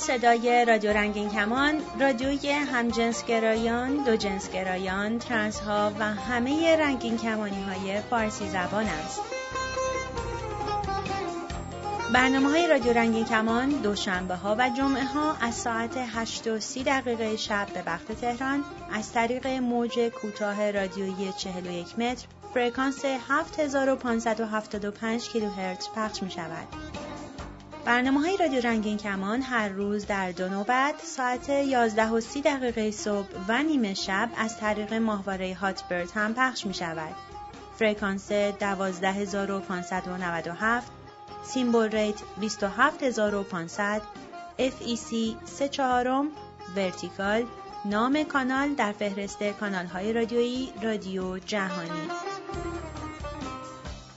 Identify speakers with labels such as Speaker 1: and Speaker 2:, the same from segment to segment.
Speaker 1: صدای رادیو رنگین کمان رادیوی همجنسگرایان، ترنس ها و همه رنگین کمانی های فارسی زبان است. برنامه های رادیو رنگین کمان دوشنبه ها و جمعه ها از ساعت 8 و 30 دقیقه شب به وقت تهران از طریق موج کوتاه رادیویی 41 متر فرکانس 7575 کیلوهرتز پخش می شود. برنامه های رادیو رنگین کمان هر روز در دو نوبت ساعت 11 و 30 دقیقه صبح و نیمه شب از طریق ماهواره هاتبرد هم پخش می شود. فرکانس 12597 symbol rate 27500 FEC 3 چهارم vertical نام کانال در فهرست کانال های رادیویی رادیو جهانی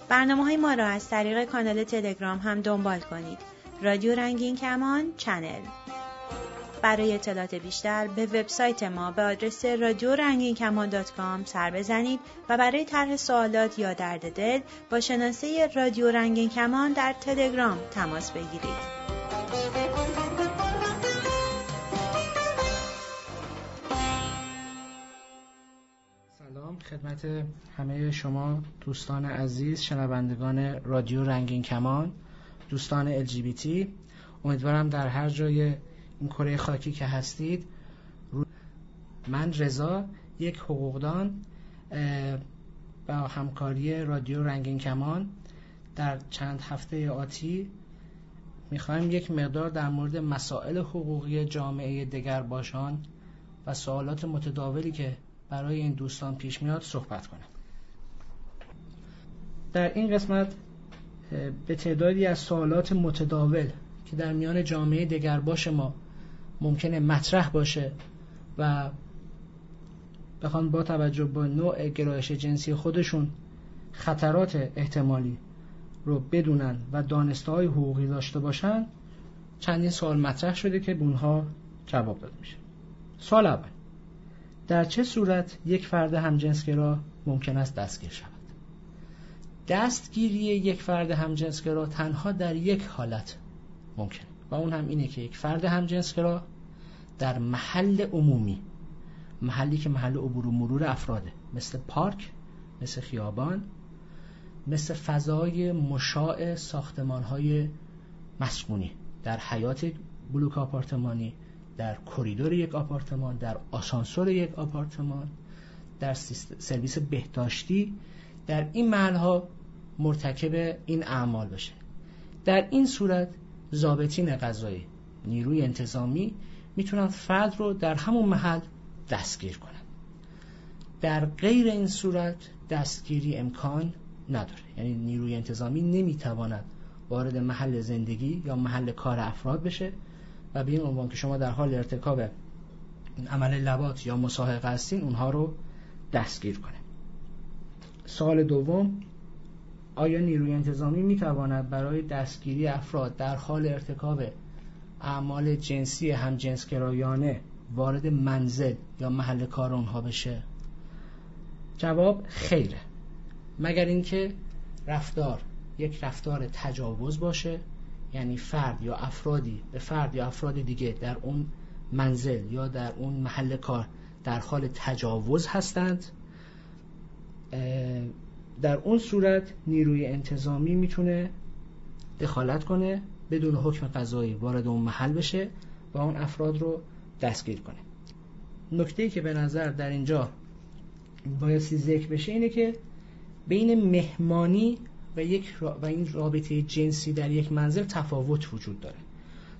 Speaker 1: برنامه های ما را از طریق کانال تلگرام هم دنبال کنید رادیو رنگین کمان channel برای اطلاعات بیشتر به وبسایت ما به آدرس رادیو رنگین کمان dot com سر بزنید و برای طرح سوالات یا درد دل با شناسه رادیو رنگین کمان در تلگرام تماس بگیرید.
Speaker 2: سلام خدمت همه شما دوستان عزیز شنوندگان رادیو رنگین کمان دوستان LGBT امیدوارم در هر جای این کره خاکی که هستید من رضا یک حقوقدان با همکاری رادیو رنگین کمان. در چند هفته آتی می‌خوایم یک مقدار در مورد مسائل حقوقی جامعه دگر باشان و سوالات متداولی که برای این دوستان پیش میاد صحبت کنم. در این قسمت به تعدادی از سوالات متداول که در میان جامعه دگرباش ما ممکنه مطرح باشه و بخوان با توجه به نوع گرایش جنسی خودشون خطرات احتمالی رو بدونن و دانسته های حقوقی داشته باشن چندین سوال مطرح شده که به اونها جواب داده میشه. سوال اول در چه صورت یک فرد همجنسگرا ممکن است دستگیر شود؟ دستگیری یک فرد همجنسگرا تنها در یک حالت ممکن. و اون هم اینه که یک فرد همجنسگرا در محل عمومی محلی که محل عبور و مرور افراده مثل پارک مثل خیابان مثل فضای مشاع ساختمان های مسکونی در حیات بلوک آپارتمانی در کریدور یک آپارتمان در آسانسور یک آپارتمان در سرویس بهداشتی در این محل ها مرتکب این اعمال بشه. در این صورت ضابطین قضایی نیروی انتظامی می‌تونن فرد رو در همون محل دستگیر کنن. در غیر این صورت دستگیری امکان نداره. یعنی نیروی انتظامی نمی‌تواند وارد محل زندگی یا محل کار افراد بشه و به این عنوان که شما در حال ارتکاب عمل لبات یا مصاحقه هستین اونها رو دستگیر کنه. سال دوم آیا نیروی انتظامی می‌تواند برای دستگیری افراد در حال ارتکاب اعمال جنسی همجنسگرایانه وارد منزل یا محل کار اونها بشه؟ جواب خیره. مگر اینکه رفتار یک رفتار تجاوز باشه یعنی فرد یا افرادی به فرد یا افراد دیگه در اون منزل یا در اون محل کار در حال تجاوز هستند؟ در اون صورت نیروی انتظامی می‌تونه دخالت کنه بدون حکم قضایی وارد اون محل بشه و اون افراد رو دستگیر کنه. نکته که به نظر در اینجا بایستی ذکر بشه اینه که بین مهمانی و یک و این رابطه جنسی در یک منزل تفاوت وجود داره.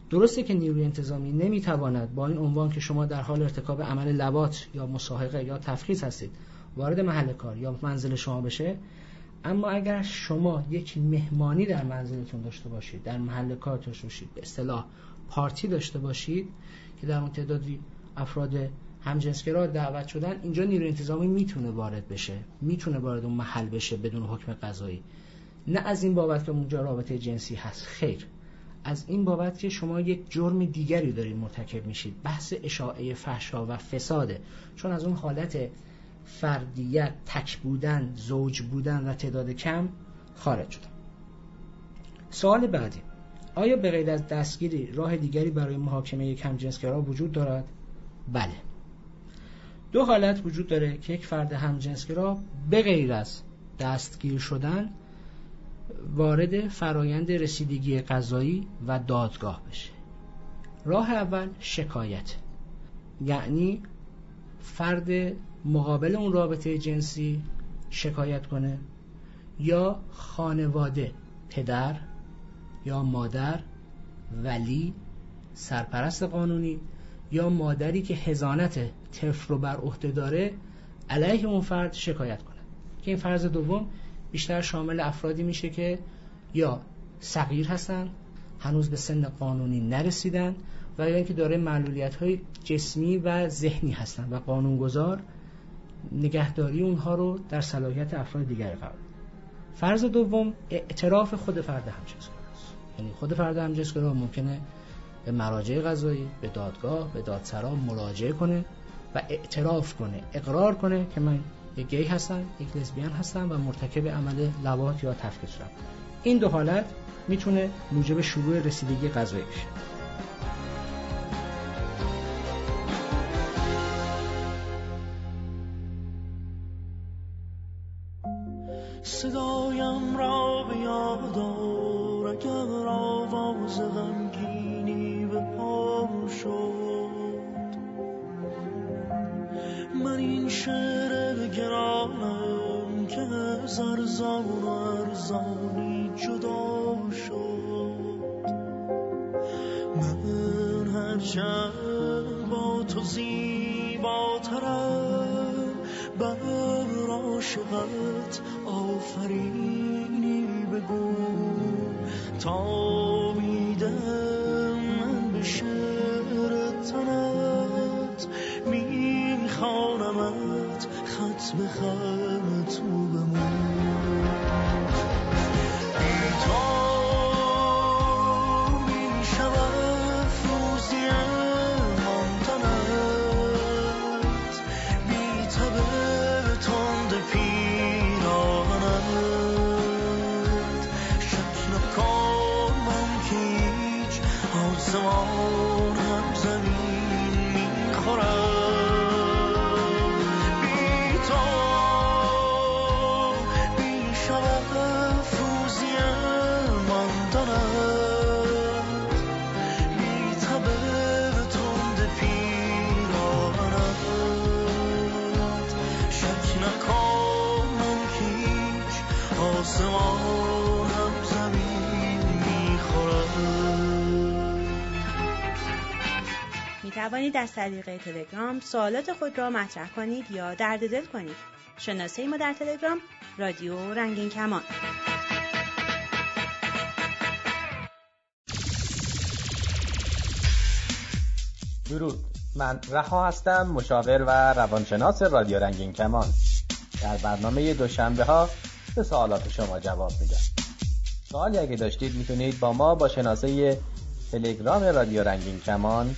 Speaker 2: درسته که نیروی انتظامی نمی‌تواند با این عنوان که شما در حال ارتکاب عمل لبات یا مصاحقه یا تفخیص هستید وارد محل کار یا منزل شما بشه. اما اگر شما یک مهمانی در منزلتون داشته باشید در محل کار داشته باشید به اصطلاح پارتی داشته باشید که در اون تعدادی افراد همجنسگرا دعوت شدن اینجا نیروی انتظامی می‌تونه وارد بشه می‌تونه وارد اون محل بشه بدون حکم قضایی. نه از این بابت که اونجا رابطه جنسی هست خیر. از این بابت که شما یک جرم دیگری دارید مرتکب میشید بحث اشاعه فحشا و فساده. چون از اون حالت فردیت تک بودن زوج بودن و تعداد کم خارج شد. سوال بعدی. آیا به غیر از دستگیری راه دیگری برای محاکمه یک همجنسگرا وجود دارد؟ بله. دو حالت وجود داره که یک فرد همجنسگرا به غیر از دستگیر شدن وارد فرایند رسیدگی قضایی و دادگاه بشه. راه اول شکایت یعنی فرد مقابل اون رابطه جنسی شکایت کنه یا خانواده پدر یا مادر ولی سرپرست قانونی یا مادری که هزانت طفل رو بر عهده داره علیه اون فرد شکایت کنه. که این فرض دوم بیشتر شامل افرادی میشه که یا صغیر هستن هنوز به سن قانونی نرسیدن و یا اینکه داره معلولیت های جسمی و ذهنی هستن و قانونگذار نگهداری اونها رو در صلاحیت افراد دیگر قرار فرض دوم اعتراف خود فرد همجنسگرا است. یعنی خود فرد همجنسگرا ممکنه به مراجع قضایی به دادگاه به دادسرا مراجعه کنه و اعتراف کنه اقرار کنه که من یک گی هستم یک لزبیان هستم و مرتکب عمل لواط یا تفکیک شدم این دو حالت می‌تونه موجب شروع رسیدگی قضایی بشه.
Speaker 3: صدایم را به یاد آر اگر آواز غمگینی به پا شد. من این شعر گرانم که زرزان و ارزانی جدا شد. من هرچند با تو زیباترم بر عاشقت آفرینی بگو. تا بیدم من به شعر تنت میخوانمت خط به خط.
Speaker 1: توانید از طریق تلگرام سوالات خود را مطرح کنید یا درد دل کنید. شناسه ما در تلگرام رادیو رنگین کمان.
Speaker 4: درود من رها هستم مشاور و روانشناس رادیو رنگین کمان در برنامه دوشنبه ها به سوالات شما جواب میدم سوالی اگه داشتید می‌تونید با ما با شناسه تلگرام رادیو رنگین کمان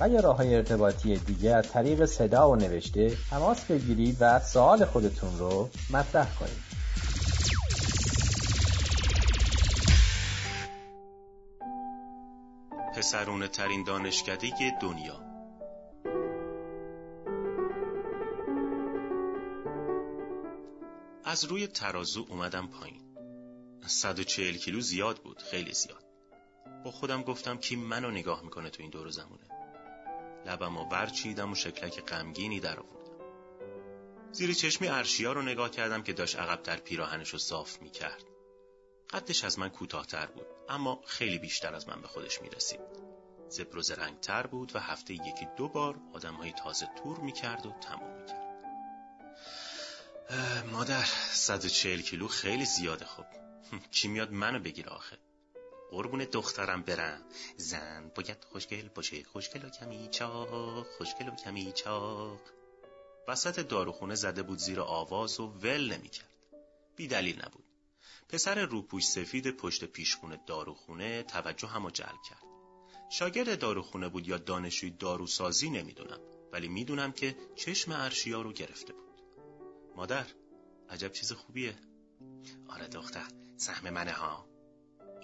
Speaker 4: و یا راه های ارتباطی دیگه از طریق صدا و نوشته تماس بگیرید و سوال خودتون رو مطرح کنید.
Speaker 5: پسرونه ترین دانشکده دنیا. از روی ترازو اومدم پایین. 140 کیلو زیاد بود خیلی زیاد. با خودم گفتم کی منو نگاه می‌کنه تو این دور زمونه؟ لبم و برچیدم و شکلک غمگینی در آوردم. زیر چشمی ارشیا رو نگاه کردم که داشت عقبتر پیراهنش رو صاف می‌کرد. قدش از من کوتاهتر بود اما خیلی بیشتر از من به خودش می‌رسید. زبر و زرنگتر بود و هفته یکی دو بار آدمهای تازه تور می‌کرد و تموم می‌کرد. مادر 140 کیلو خیلی زیاده خب. کی میاد منو بگیره آخه؟ قربون دخترم برم. زن باید خوشگل باشه. خوشگل و کمی چاق. خوشگل و کمی چاق. وسط داروخونه زده بود زیر آواز و ول نمی‌کرد. بی دلیل نبود. پسر روپوش سفید پشت پیشخونه داروخونه توجه همو جلب کرد. شاگرد داروخونه بود یا دانشجوی داروسازی نمی‌دونم ولی می‌دونم که چشم ارشیا رو گرفته بود. مادر عجب چیز خوبیه. آره دختر سهم منه ها.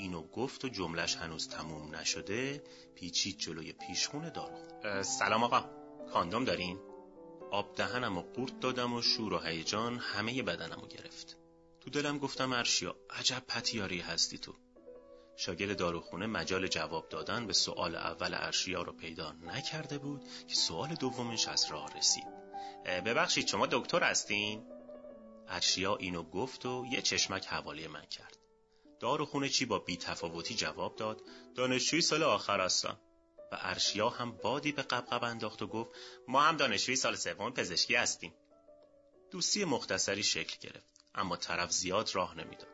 Speaker 5: اینو گفت و جملش هنوز تموم نشده پیچید جلوی پیشخون داروخونه سلام آقا. کاندوم دارین؟ آب دهنم و قورت دادم و شور و هیجان همه بدنم رو گرفت. تو دلم گفتم ارشیا عجب پتیاری هستی تو. شاگرد داروخونه مجال جواب دادن به سوال اول ارشیا رو پیدا نکرده بود که سوال دومش از راه رسید. ببخشید شما دکتر هستین؟ ارشیا اینو گفت و یه چشمک حوالی من کرد. داروخونه چی با بیتفاوتی جواب داد؟ دانشجوی سال آخر هستم. و ارشیا هم بادی به قبقب انداخت و گفت ما هم دانشجوی سال سوم پزشکی هستیم. دوستی مختصری شکل گرفت اما طرف زیاد راه نمی‌داد.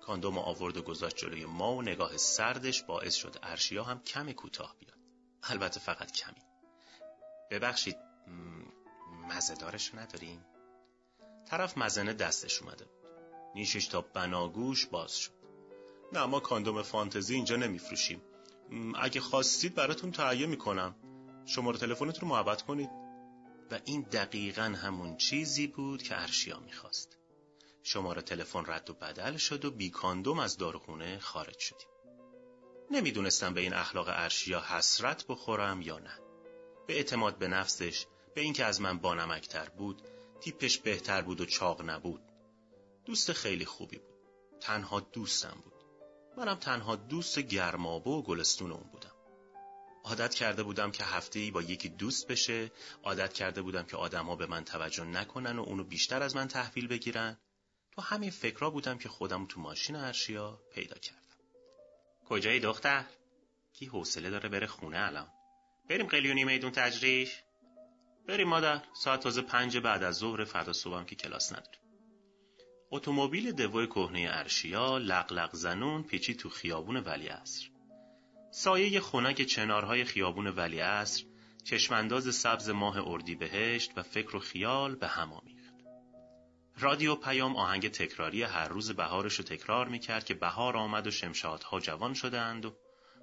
Speaker 5: کاندوم آورد و گذاشت جلوی ما و نگاه سردش باعث شد ارشیا هم کمی کوتاه بیاد. البته فقط کمی. ببخشید مزهدارش نداریم؟ طرف مزنه دستش اومده بود. نیشش تا بناگوش باز شد. نه ما کاندوم فانتزی اینجا نمیفروشیم. اگه خواستید براتون تهیه می‌کنم. شماره تلفنتون رو محبت کنید. و این دقیقا همون چیزی بود که ارشیا می‌خواست. شماره تلفن رد و بدل شد و بی کاندوم از داروخونه خارج شدیم. نمی‌دونستم به این اخلاق ارشیا حسرت بخورم یا نه. به اعتماد به نفسش به اینکه از من بانمکتر بود تیپش بهتر بود و چاق نبود. دوست خیلی خوبی بود. تنها دوستم بود. منم تنها دوست گرمابه و گلستون اون بودم. عادت کرده بودم که هفته با یکی دوست بشه عادت کرده بودم که آدما به من توجه نکنن و اونو بیشتر از من تحویل بگیرن. تو همین فکرها بودم که خودم تو ماشین ارشیا پیدا کردم. کجایی دختر؟ کی حوصله داره بره خونه الان؟ بریم قلیونی میدون تجریش. بریم مادر ساعت تازه پنج بعد از ظهر فردا صبحم که کلاس نداریم. اتومبیل دوای کهنه ارشیا لقلق زنون پیچی تو خیابون ولی عصر. سایه خنک چنارهای خیابون ولی عصر چشمانداز سبز ماه اردی بهشت و فکر و خیال به هم آمیخت. رادیو پیام آهنگ تکراری هر روز بهارش رو تکرار می‌کرد که بهار آمد و شمشادها جوان شدند و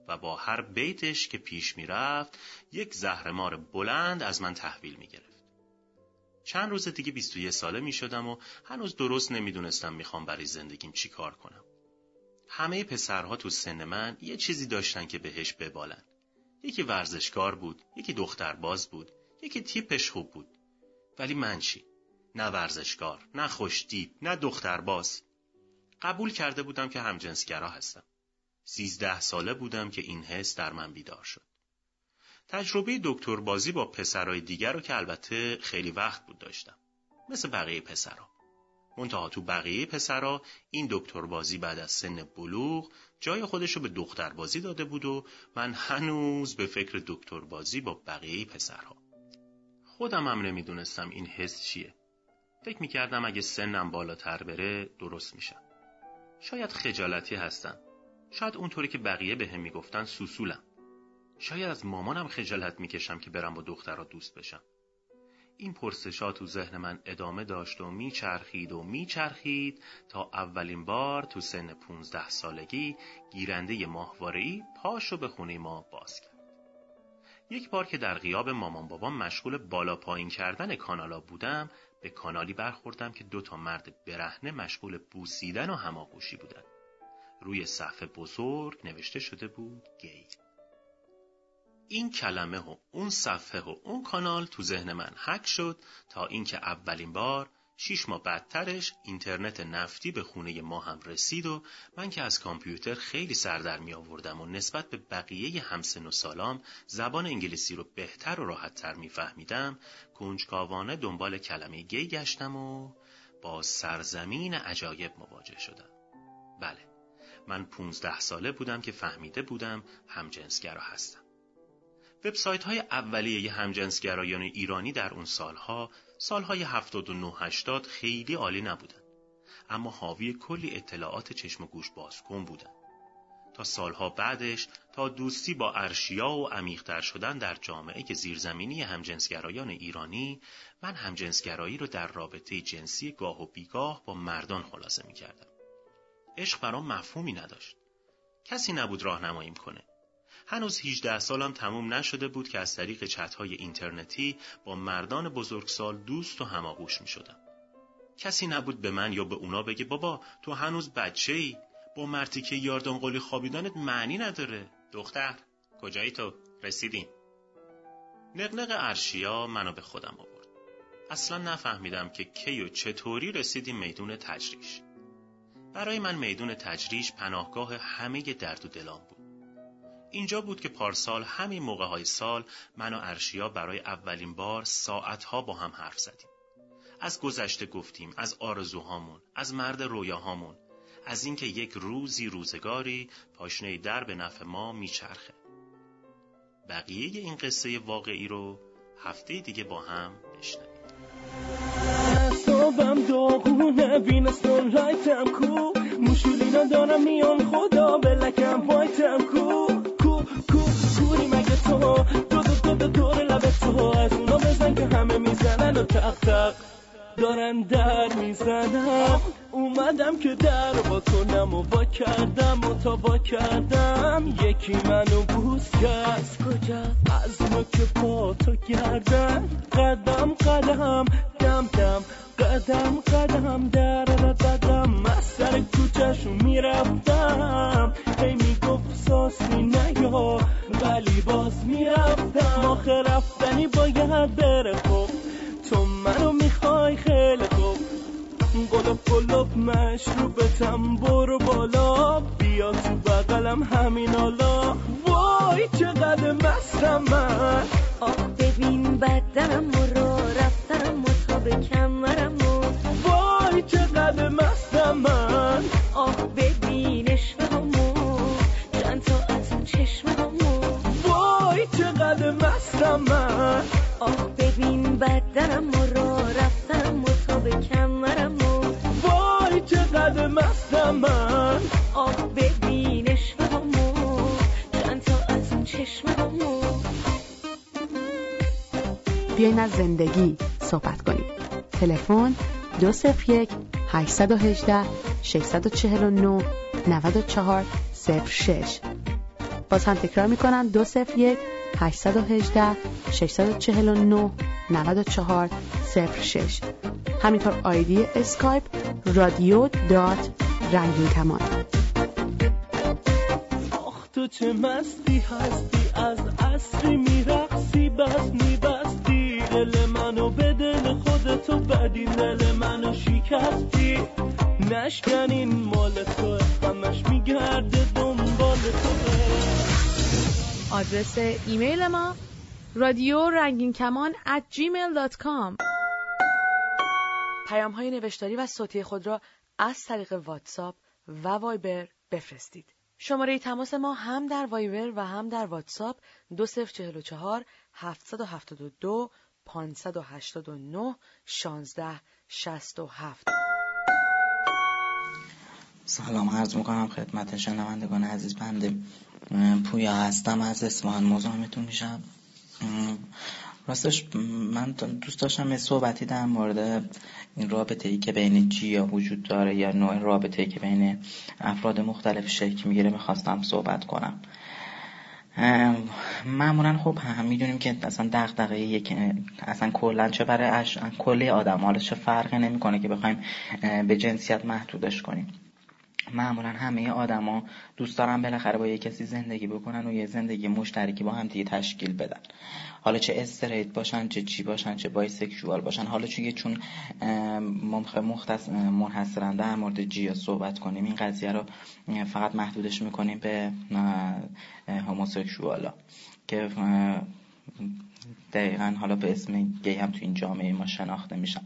Speaker 5: و با هر بیتش که پیش می‌رفت یک زهرمار بلند از من تحویل می‌گرفت. چند روز دیگه 21 ساله می شدم و هنوز درست نمی‌دونستم می‌خوام برای زندگیم چی کار کنم. همه پسرها تو سن من یه چیزی داشتن که بهش ببالن. یکی ورزشکار بود، یکی دخترباز بود، یکی تیپش خوب بود. ولی من چی؟ نه ورزشکار، نه خوشتیپ، نه دخترباز. قبول کرده بودم که همجنسگرا هستم. سیزده ساله بودم که این حس در من بیدار شد. تجربه دکتر بازی با پسرای دیگر رو که البته خیلی وقت بود داشتم. مثل بقیه پسرا. منتها تو بقیه پسرا این دکتر بازی بعد از سن بلوغ جای خودش رو به دختر بازی داده بود و من هنوز به فکر دکتر بازی با بقیه پسرها. خودم هم نمی‌دونستم این حس چیه. فکر می‌کردم اگه سنم بالاتر بره درست میشم. شاید خجالتی هستم. شاید اونطوری که بقیه به هم می‌گفتن سوسولم. شاید از مامانم خجالت می‌کشم که برم با دخترها دوست بشم. این پرسشا تو ذهن من ادامه داشت و میچرخید و میچرخید تا اولین بار تو سن پونزده سالگی گیرنده ماهواره‌ای پاشو به خونه ما باز کرد. یک بار که در غیاب مامان بابام مشغول بالا پایین کردن کانالا بودم به کانالی برخوردم که دو تا مرد برهنه مشغول بوسیدن و هماغوشی بودن. روی صفحه بزرگ نوشته شده بود گی. این کلمه و اون صفحه و اون کانال تو ذهن من حک شد تا اینکه اولین بار شیش ماه بعدترش اینترنت نفتی به خونه ما هم رسید و من که از کامپیوتر خیلی سردر می آوردم و نسبت به بقیه همسن و سالام زبان انگلیسی رو بهتر و راحتتر می فهمیدم کنجکاوانه دنبال کلمه گی گشتم و با سرزمین عجایب مواجه شدم. بله من پونزده ساله بودم که فهمیده بودم همجنسگرا هستم. وبسایت های اولیه همجنسگرایان ایرانی در اون سالها سالهای 79 80 خیلی عالی نبودن اما حاوی کلی اطلاعات چشم و گوش بازکن بودن تا سالها بعدش تا دوستی با ارشیا و عمیقتر شدن در جامعه که زیرزمینی همجنسگرایان ایرانی من همجنسگرایی رو در رابطه جنسی گاه و بیگاه با مردان خلاصه می کردم. عشق برام مفهومی نداشت. کسی نبود راهنماییم کنه. هنوز 18 سالم تموم نشده بود که از طریق چتهای اینترنتی با مردان بزرگسال دوست و هماغوش می شدم. کسی نبود به من یا به اونا بگه بابا تو هنوز بچه ای با مرتی که یاردان قولی خوابیدنت معنی نداره. دختر کجایی تو؟ رسیدیم نقنق ارشیا منو به خودم آورد. اصلا نفهمیدم که کی و چطوری رسیدیم میدون تجریش. برای من میدون تجریش پناهگاه همه درد و دلام بود. اینجا بود که پارسال همین موقع های سال من و ارشیا برای اولین بار ساعتها با هم حرف زدیم. از گذشته گفتیم از آرزوهامون از مرد رویاهامون از اینکه یک روزی روزگاری پاشنه در به نفع ما میچرخه. بقیه این قصه واقعی رو هفته دیگه با هم بشنویم.
Speaker 6: اعصابم داغونه بین لایتم کو. موشولینا دارم میان خدا بلکم پایتم کو. می‌زنن و تق تق دارن در می‌زنم. اومدم که در با کنم و با کردم و تا با کردم. یکی منو بوس کرد. کجا؟ از نوک پا تو گردن قدم قدم دم دم قدم قدم در قدم از سر کوچهشون می‌رفتم. هی می‌گفت ساسی نیا ولی باز می‌رفتم. آخه رفتنی باید بره خب. تو منو می‌خوای خیلی خوب. قلب قلب مشروبتم برو بالا. بیا تو بغلم همین حالا. وای چقدر مستم من
Speaker 7: آه ببین بدنم و را رفتنم و تا به کمرم و
Speaker 8: بیاین از زندگی صحبت کنیم. تلفن 201 818 649 94 06 باز هم تکرار می‌کنم 201 818 649 94 06 همینطور ID اسکایپ رادیو dot رنگین کمان.
Speaker 6: تو چه مستی هستی؟ از اصری میرقصی بس میبستی خودتو بدی دل منو شکستی. نشکنین مال تو همش میگرده دنبال تو.
Speaker 9: آدرس ایمیل ما رادیو رنگین کمان at gmail.com پیام های نوشتاری و صوتی خود را از طریق واتساپ و وایبر بفرستید. شماره تماس ما هم در وایبر و هم در واتساپ 2044 772 589 16 67
Speaker 10: سلام عرض می‌کنم خدمت شنوندگان عزیز بنده. پویا هستم از اصفهان مزاحمتون میشم. راستش من دوست داشتم یه صحبتی در مورد این رابطه ای که بین جیا وجود داره یا نوع رابطه ای که بین افراد مختلف شکل می‌گیره می‌خواستم صحبت کنم. معمولا خب هم می‌دونیم که اصلا دغدغه یک اصلا کلا چه برای اش... کلی آدم. حالا چه فرقی نمی‌کنه که بخوایم به جنسیت محدودش کنیم. معمولا همه آدما دوست دارن بالاخره با یه کسی زندگی بکنن و یه زندگی مشترکی با هم دیگه تشکیل بدن. حالا چه استریت باشن چه چی باشن چه بایسکشوال باشن. حالا چون چون مختص منحصرا در مورد جیا صحبت کنیم این قضیه رو فقط محدودش می‌کنیم به هوموسکشوالا. که دقیقا حالا به اسم گی هم تو این جامعه ما شناخته میشن.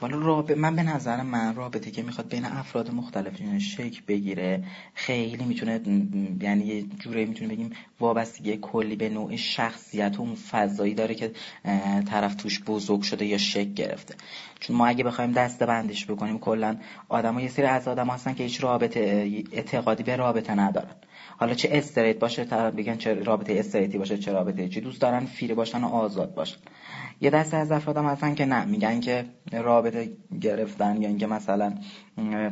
Speaker 10: حالا رابطه من به نظر من رابطه که می‌خواد بین افراد مختلف شکل بگیره خیلی می‌تونه یعنی یه جوری می‌تونه بگیم وابستگی کلی به نوع شخصیت و اون فضایی داره که طرف توش بزرگ شده یا شکل گرفته. چون ما اگه بخوایم دسته بندیش بکنیم کلا آدم یه سری از آدم هستن که هیچ رابطه اعتقادی به رابطه ندارن. حالا چه استریت باشه طرف بگن چه رابطه استریتی باشه چه رابطه چی دوست دارن فیری باشن و آزاد باشن. یه دسته از افراد هم هستن که نه میگن که رابطه گرفتن یا اینکه مثلا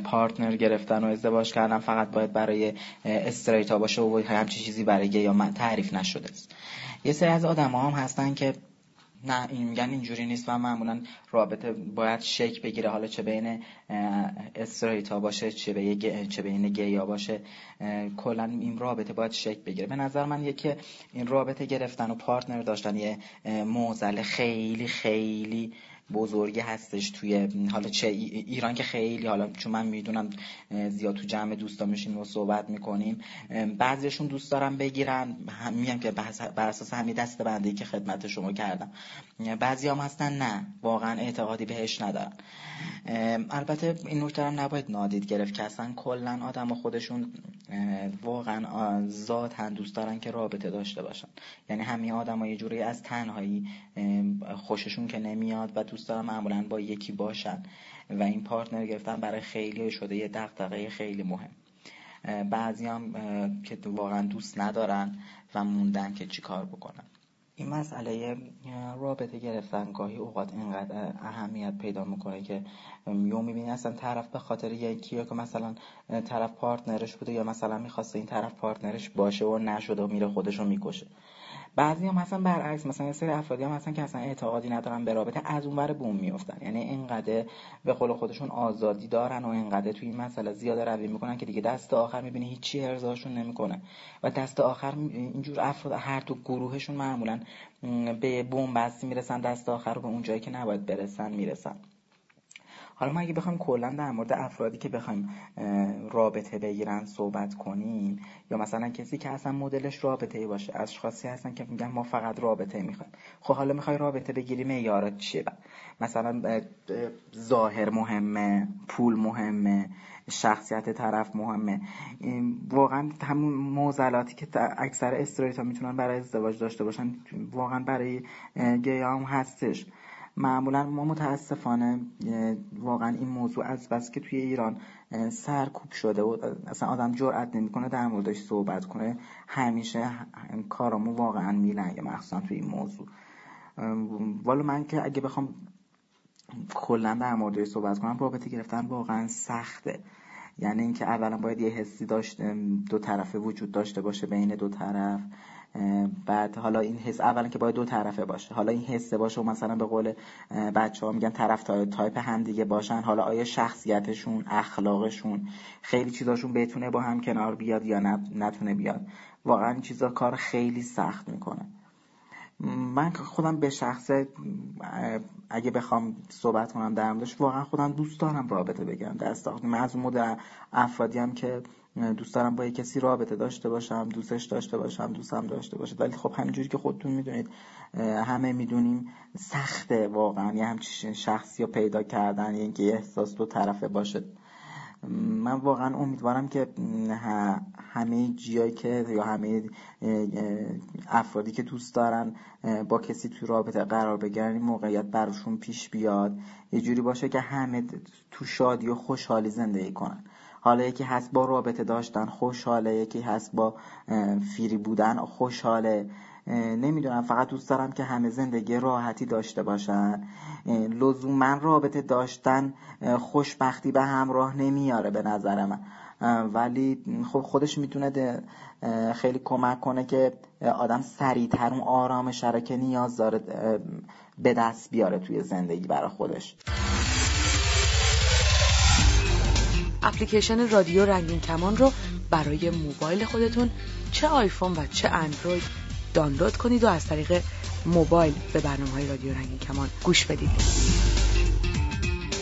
Speaker 10: پارتنر گرفتن و ازدواج کردن فقط باید برای استریتا باشه و همچی چیزی برای یا تعریف نشده است. یه سری از آدم هم هستن که نه این میگن اینجوری نیست و معمولا رابطه باید شک بگیره. حالا چه بین استریت ها باشه چه بین چه بین گیا باشه کلا این رابطه باید شک بگیره. به نظر من یکی این رابطه گرفتن و پارتنر داشتن یه موزل خیلی خیلی بزرگی هستش توی حالا چه ایران که خیلی حالا چون من می‌دونم زیاد تو جمع دوستا میشین و صحبت می‌کنیم بعضیشون دوست دارم بگیرن. میگم که بر اساس همین دست بنده که خدمت شما کردم. بعضی هم هستن نه واقعا اعتقادی بهش ندارن. البته این نکته هم نباید نادید گرفت که اصلا کلا آدم خودشون واقعا ذات دوست دارن که رابطه داشته باشن. یعنی همین آدم ها یه جوری از تنهایی خوششون که نمیاد و دوست دارن معمولا با یکی باشن و این پارتنر گرفتن برای خیلی شده یه دقدقه خیلی مهم. بعضی هم که واقعا دوست ندارن و موندن که چیکار بکنن. این مسئله رابطه گرفتن گاهی اوقات اینقدر اهمیت پیدا می‌کنه که یو می‌بینی اصلا طرف به خاطر یکی که مثلا طرف پارتنرش بوده یا مثلا می‌خواسته این طرف پارتنرش باشه و نشده و میره خودشو می‌کشه. بعضی هم مثلا برعکس مثلا سری افرادی هم هستن که اصلا اعتقادی ندارن به رابطه از اون ور بوم میفتن. یعنی اینقدر به قول خودشون آزادی دارن و اینقدر توی این مسئله زیاده روی می‌کنن که دیگه دست آخر می‌بینی هیچی ارضاشون نمی‌کنه. و دست آخر اینجور افراد هر تو گروهشون معمولا به بوم بستی می‌رسن دست آخر رو به اون جایی که نباید برسن می‌رسن. حالا ما اگه بخوایم کلا در مورد افرادی که بخوایم رابطه بگیرن صحبت کنیم یا مثلا کسی که اصلا مدلش رابطه ای باشه اشخاصی هستن که میگن ما فقط رابطه می‌خوایم. خب حالا می‌خوای رابطه بگیری معیارات چیه؟ مثلا ظاهر مهمه پول مهمه شخصیت طرف مهمه. واقعا همون موزلاتی که اکثر استریت ها می‌تونن برای ازدواج داشته باشن واقعا برای گیام هستش. معمولا ما متاسفانه واقعا این موضوع از بس که توی ایران سرکوب شده و اصلا آدم جرئت نمی‌کنه در موردش صحبت کنه. همیشه کارامو واقعا میلنگه مخصوصا توی این موضوع. والا من که اگه بخوام کلا در موردش صحبت کنم رابطه گرفتن واقعا سخته. یعنی اینکه اولا باید یه حسی داشت دو طرفه وجود داشته باشه بین دو طرف بعد حالا این حس اولا که باید دو طرفه باشه. حالا این حسه باشه و مثلا به قول بچه ها میگن طرف تایپ هم دیگه باشن. حالا آیا شخصیتشون اخلاقشون خیلی چیزاشون بتونه با هم کنار بیاد یا نتونه بیاد؟ واقعا این چیزا کار خیلی سخت می‌کنه. من خودم به شخصه اگه بخوام صحبت کنم در موردش واقعا خودم دوست دارم رابطه بگم دست من از اون مدل افرادی هم که دوست دارم با کسی رابطه داشته باشم دوستش داشته باشم دوستم داشته باشه. ولی خب همینجوری که خودتون می‌دونید همه می‌دونیم سخته واقعا. یه همچین شخصی رو پیدا کردن اینکه یه احساس دو طرفه باشه. من واقعا امیدوارم که همه جیایی که یا همه افرادی که دوست دارن با کسی تو رابطه قرار بگیرن موقعیت براشون پیش بیاد. یه جوری باشه که همه تو شادی و خوشحالی زندگی کنن. حالا یکی هست با رابطه داشتن خوشحاله. یکی هست با فیری بودن خوشحاله. نمی‌دونم فقط دوست دارم که همه زندگی راحتی داشته باشن. لزوما رابطه داشتن خوشبختی به همراه نمیاره به نظر من. ولی خب خودش می‌تونه خیلی کمک کنه که آدم سریعتر اون آرامش رو که نیاز داره به دست بیاره توی زندگی برای خودش.
Speaker 9: اپلیکیشن رادیو رنگین کمان رو برای موبایل خودتون چه آیفون و چه اندروید دانلود کنید و از طریق موبایل به برنامه های رادیو رنگین کمان گوش بدید.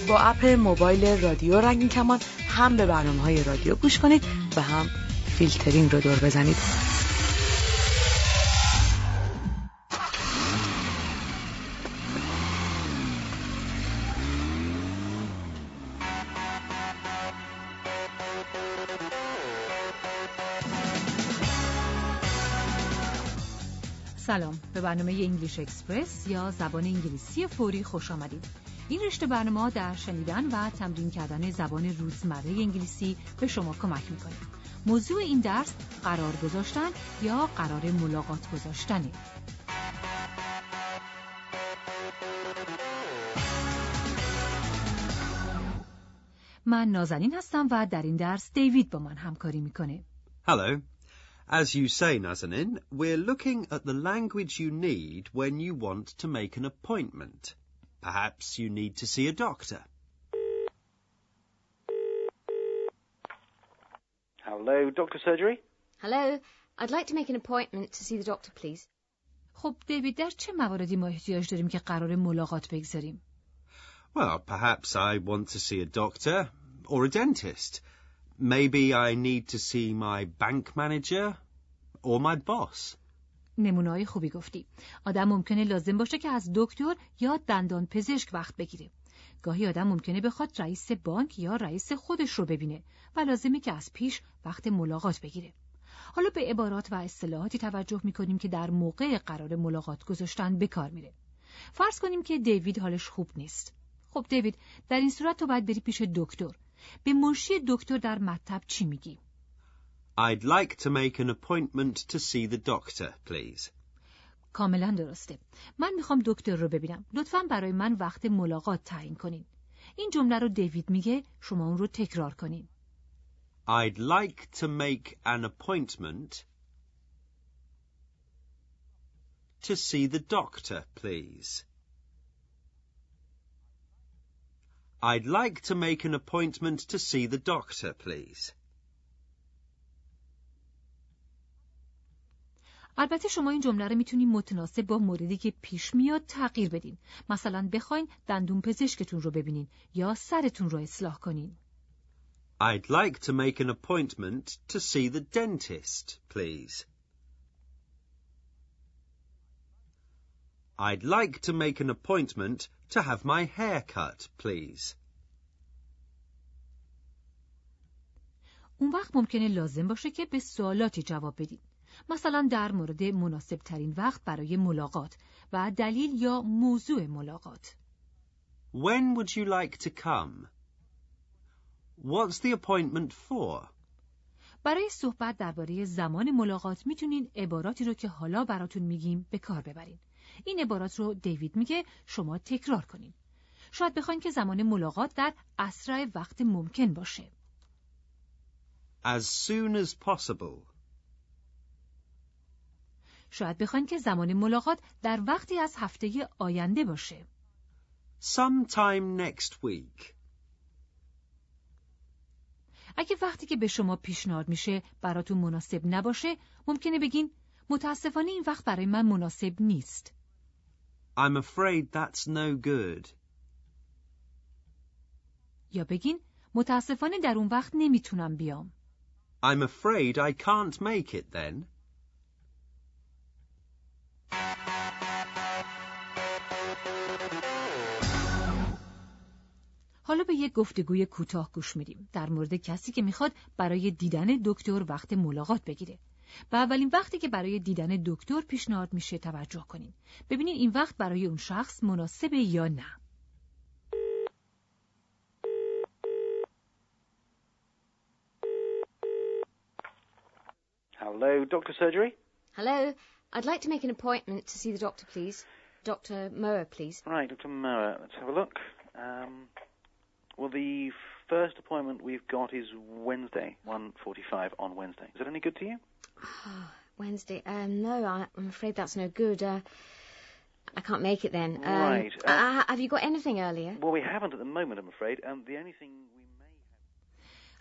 Speaker 9: با app موبایل رادیو رنگین کمان هم به برنامه های رادیو گوش کنید و هم فیلترینگ رو دور بزنید.
Speaker 11: سلام. به برنامه انگلیش اکسپرس یا زبان انگلیسی فوری خوش آمدید. این رشته برنامه در شنیدن و تمرین کردن زبان روزمره انگلیسی به شما کمک می‌کنه. موضوع این درس قرار گذاشتن یا قرار ملاقات گذاشتنه؟ من نازنین هستم و در این درس دیوید با من همکاری می‌کنه.
Speaker 12: Hello. As you say, Nazanin, we're looking at the language you need when you want to make an appointment. Perhaps you need to see a doctor.
Speaker 13: Hello, Doctor Surgery?
Speaker 14: Hello, I'd like to make an appointment to see the doctor, please.
Speaker 11: خب دیوید در چه مواردی ما احتیاج داریم که قرار ملاقات بگذاریم؟
Speaker 12: Well, perhaps I want to see a doctor or a dentist. Maybe I need to see my bank manager my boss.
Speaker 11: نمونه‌های خوبی گفتی. آدم ممکنه لازم باشه که از دکتر یا دندان پزشک وقت بگیره. گاهی آدم ممکنه بخواد رئیس بانک یا رئیس خودش رو ببینه و لازمه که از پیش وقت ملاقات بگیره. حالا به عبارات و اصطلاحاتی توجه می‌کنیم که در موقع قرار ملاقات گذاشتن به کار میره. فرض کنیم که دیوید حالش خوب نیست. خب دیوید در این صورت تو باید بری پیش دکتر. به منشی دکتر در مطب چی میگی؟
Speaker 12: I'd like to make an appointment to see the doctor, please.
Speaker 11: کاملا درسته. من میخوام دکتر رو ببینم. لطفا برای من وقت ملاقات تعیین کنین. این جمله رو دیوید میگه شما اون رو تکرار کنین.
Speaker 12: I'd like to make an appointment to see the doctor, please. I'd like to make an appointment to see the doctor, please.
Speaker 11: البته شما این جمله رو می‌تونین متناسب با موردی که پیش میاد تغییر بدین. مثلا بخواین دندون پزشکتون رو ببینین یا سرتون رو اصلاح کنین.
Speaker 12: I'd like to make an appointment to see the dentist, please. I'd like to make an appointment to have my hair cut, please.
Speaker 11: اون وقت ممکنه لازم باشه که به سوالاتی جواب بدین. مثلا در مورد مناسب ترین وقت برای ملاقات و دلیل یا موضوع ملاقات.
Speaker 12: When would you like to come? What's the appointment for?
Speaker 11: برای صحبت درباره زمان ملاقات می‌تونین عباراتی رو که حالا براتون میگیم به کار ببرین. این عبارات رو دیوید میگه شما تکرار کنین. شاید بخواین که زمان ملاقات در اسرع وقت ممکن باشه.
Speaker 12: As soon as possible.
Speaker 11: شاید بخواین که زمان ملاقات در وقتی از هفته آینده باشه.
Speaker 12: Sometime next week.
Speaker 11: اگه وقتی که به شما پیشنهاد میشه براتون مناسب نباشه ممکنه بگین متاسفانه این وقت برای من مناسب نیست.
Speaker 12: I'm afraid that's no good.
Speaker 11: یا بگین متاسفانه در اون وقت نمی‌تونم بیام.
Speaker 12: I'm afraid I can't make it then.
Speaker 11: حالا به یک گفتگوی کوتاه گوش میدیم در مورد کسی که می‌خواد برای دیدن دکتر وقت ملاقات بگیره. و اولین وقتی که برای دیدن دکتر پیشنهاد میشه توجه کنین. ببینین این وقت برای اون شخص مناسبه یا نه.
Speaker 13: Hello, Doctor Surgery?
Speaker 14: Hello, I'd like to make an appointment to see the doctor, please. Dr. Moa, please.
Speaker 13: Right, Dr. Moa, let's have a look. Um, well, the first appointment we've got is Wednesday, 1.45 on Wednesday. Is that any good to you?
Speaker 14: Wednesday. Um, no, I, I'm afraid that's no good. Uh, I can't make it then. Um,
Speaker 13: Right, uh-
Speaker 14: uh, have you got anything earlier?
Speaker 13: Well, we haven't at the moment, I'm afraid. Um, the only thing we may...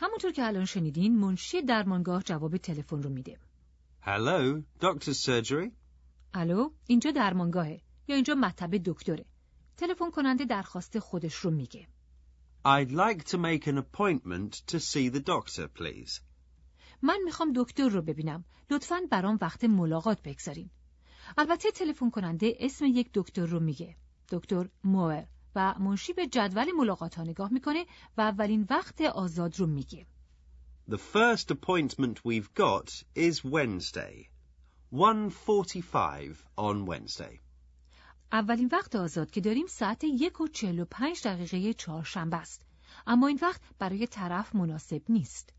Speaker 11: همونطور که الان شنیدین منشی درمانگاه جواب تلفن رو میده.
Speaker 12: Hello, doctor's surgery?
Speaker 11: الو اینجا درمانگاهه یا اینجا مطب دکتره. تلفن کننده درخواست خودش رو میگه.
Speaker 12: I'd like to make an appointment to see the doctor, please.
Speaker 11: من می‌خوام دکتر رو ببینم. لطفاً برام وقت ملاقات بگذارین. البته تلفن کننده اسم یک دکتر رو میگه. دکتر موئر و منشی به جدول ملاقات ها نگاه می‌کنه و اولین وقت آزاد رو میگه.
Speaker 12: The first appointment we've got is Wednesday. 1.45 on Wednesday.
Speaker 11: اولین وقت آزاد که داریم ساعت یک و چهل و پنج دقیقه چهارشنبه است. اما این وقت برای طرف مناسب نیست.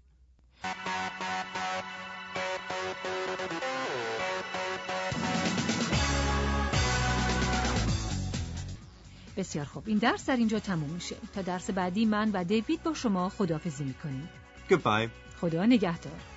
Speaker 11: بسیار خوب این درس در اینجا تموم میشه تا درس بعدی من و دیوید با شما خداحافظی می‌کنیم
Speaker 12: Goodbye.
Speaker 11: خدا نگهدار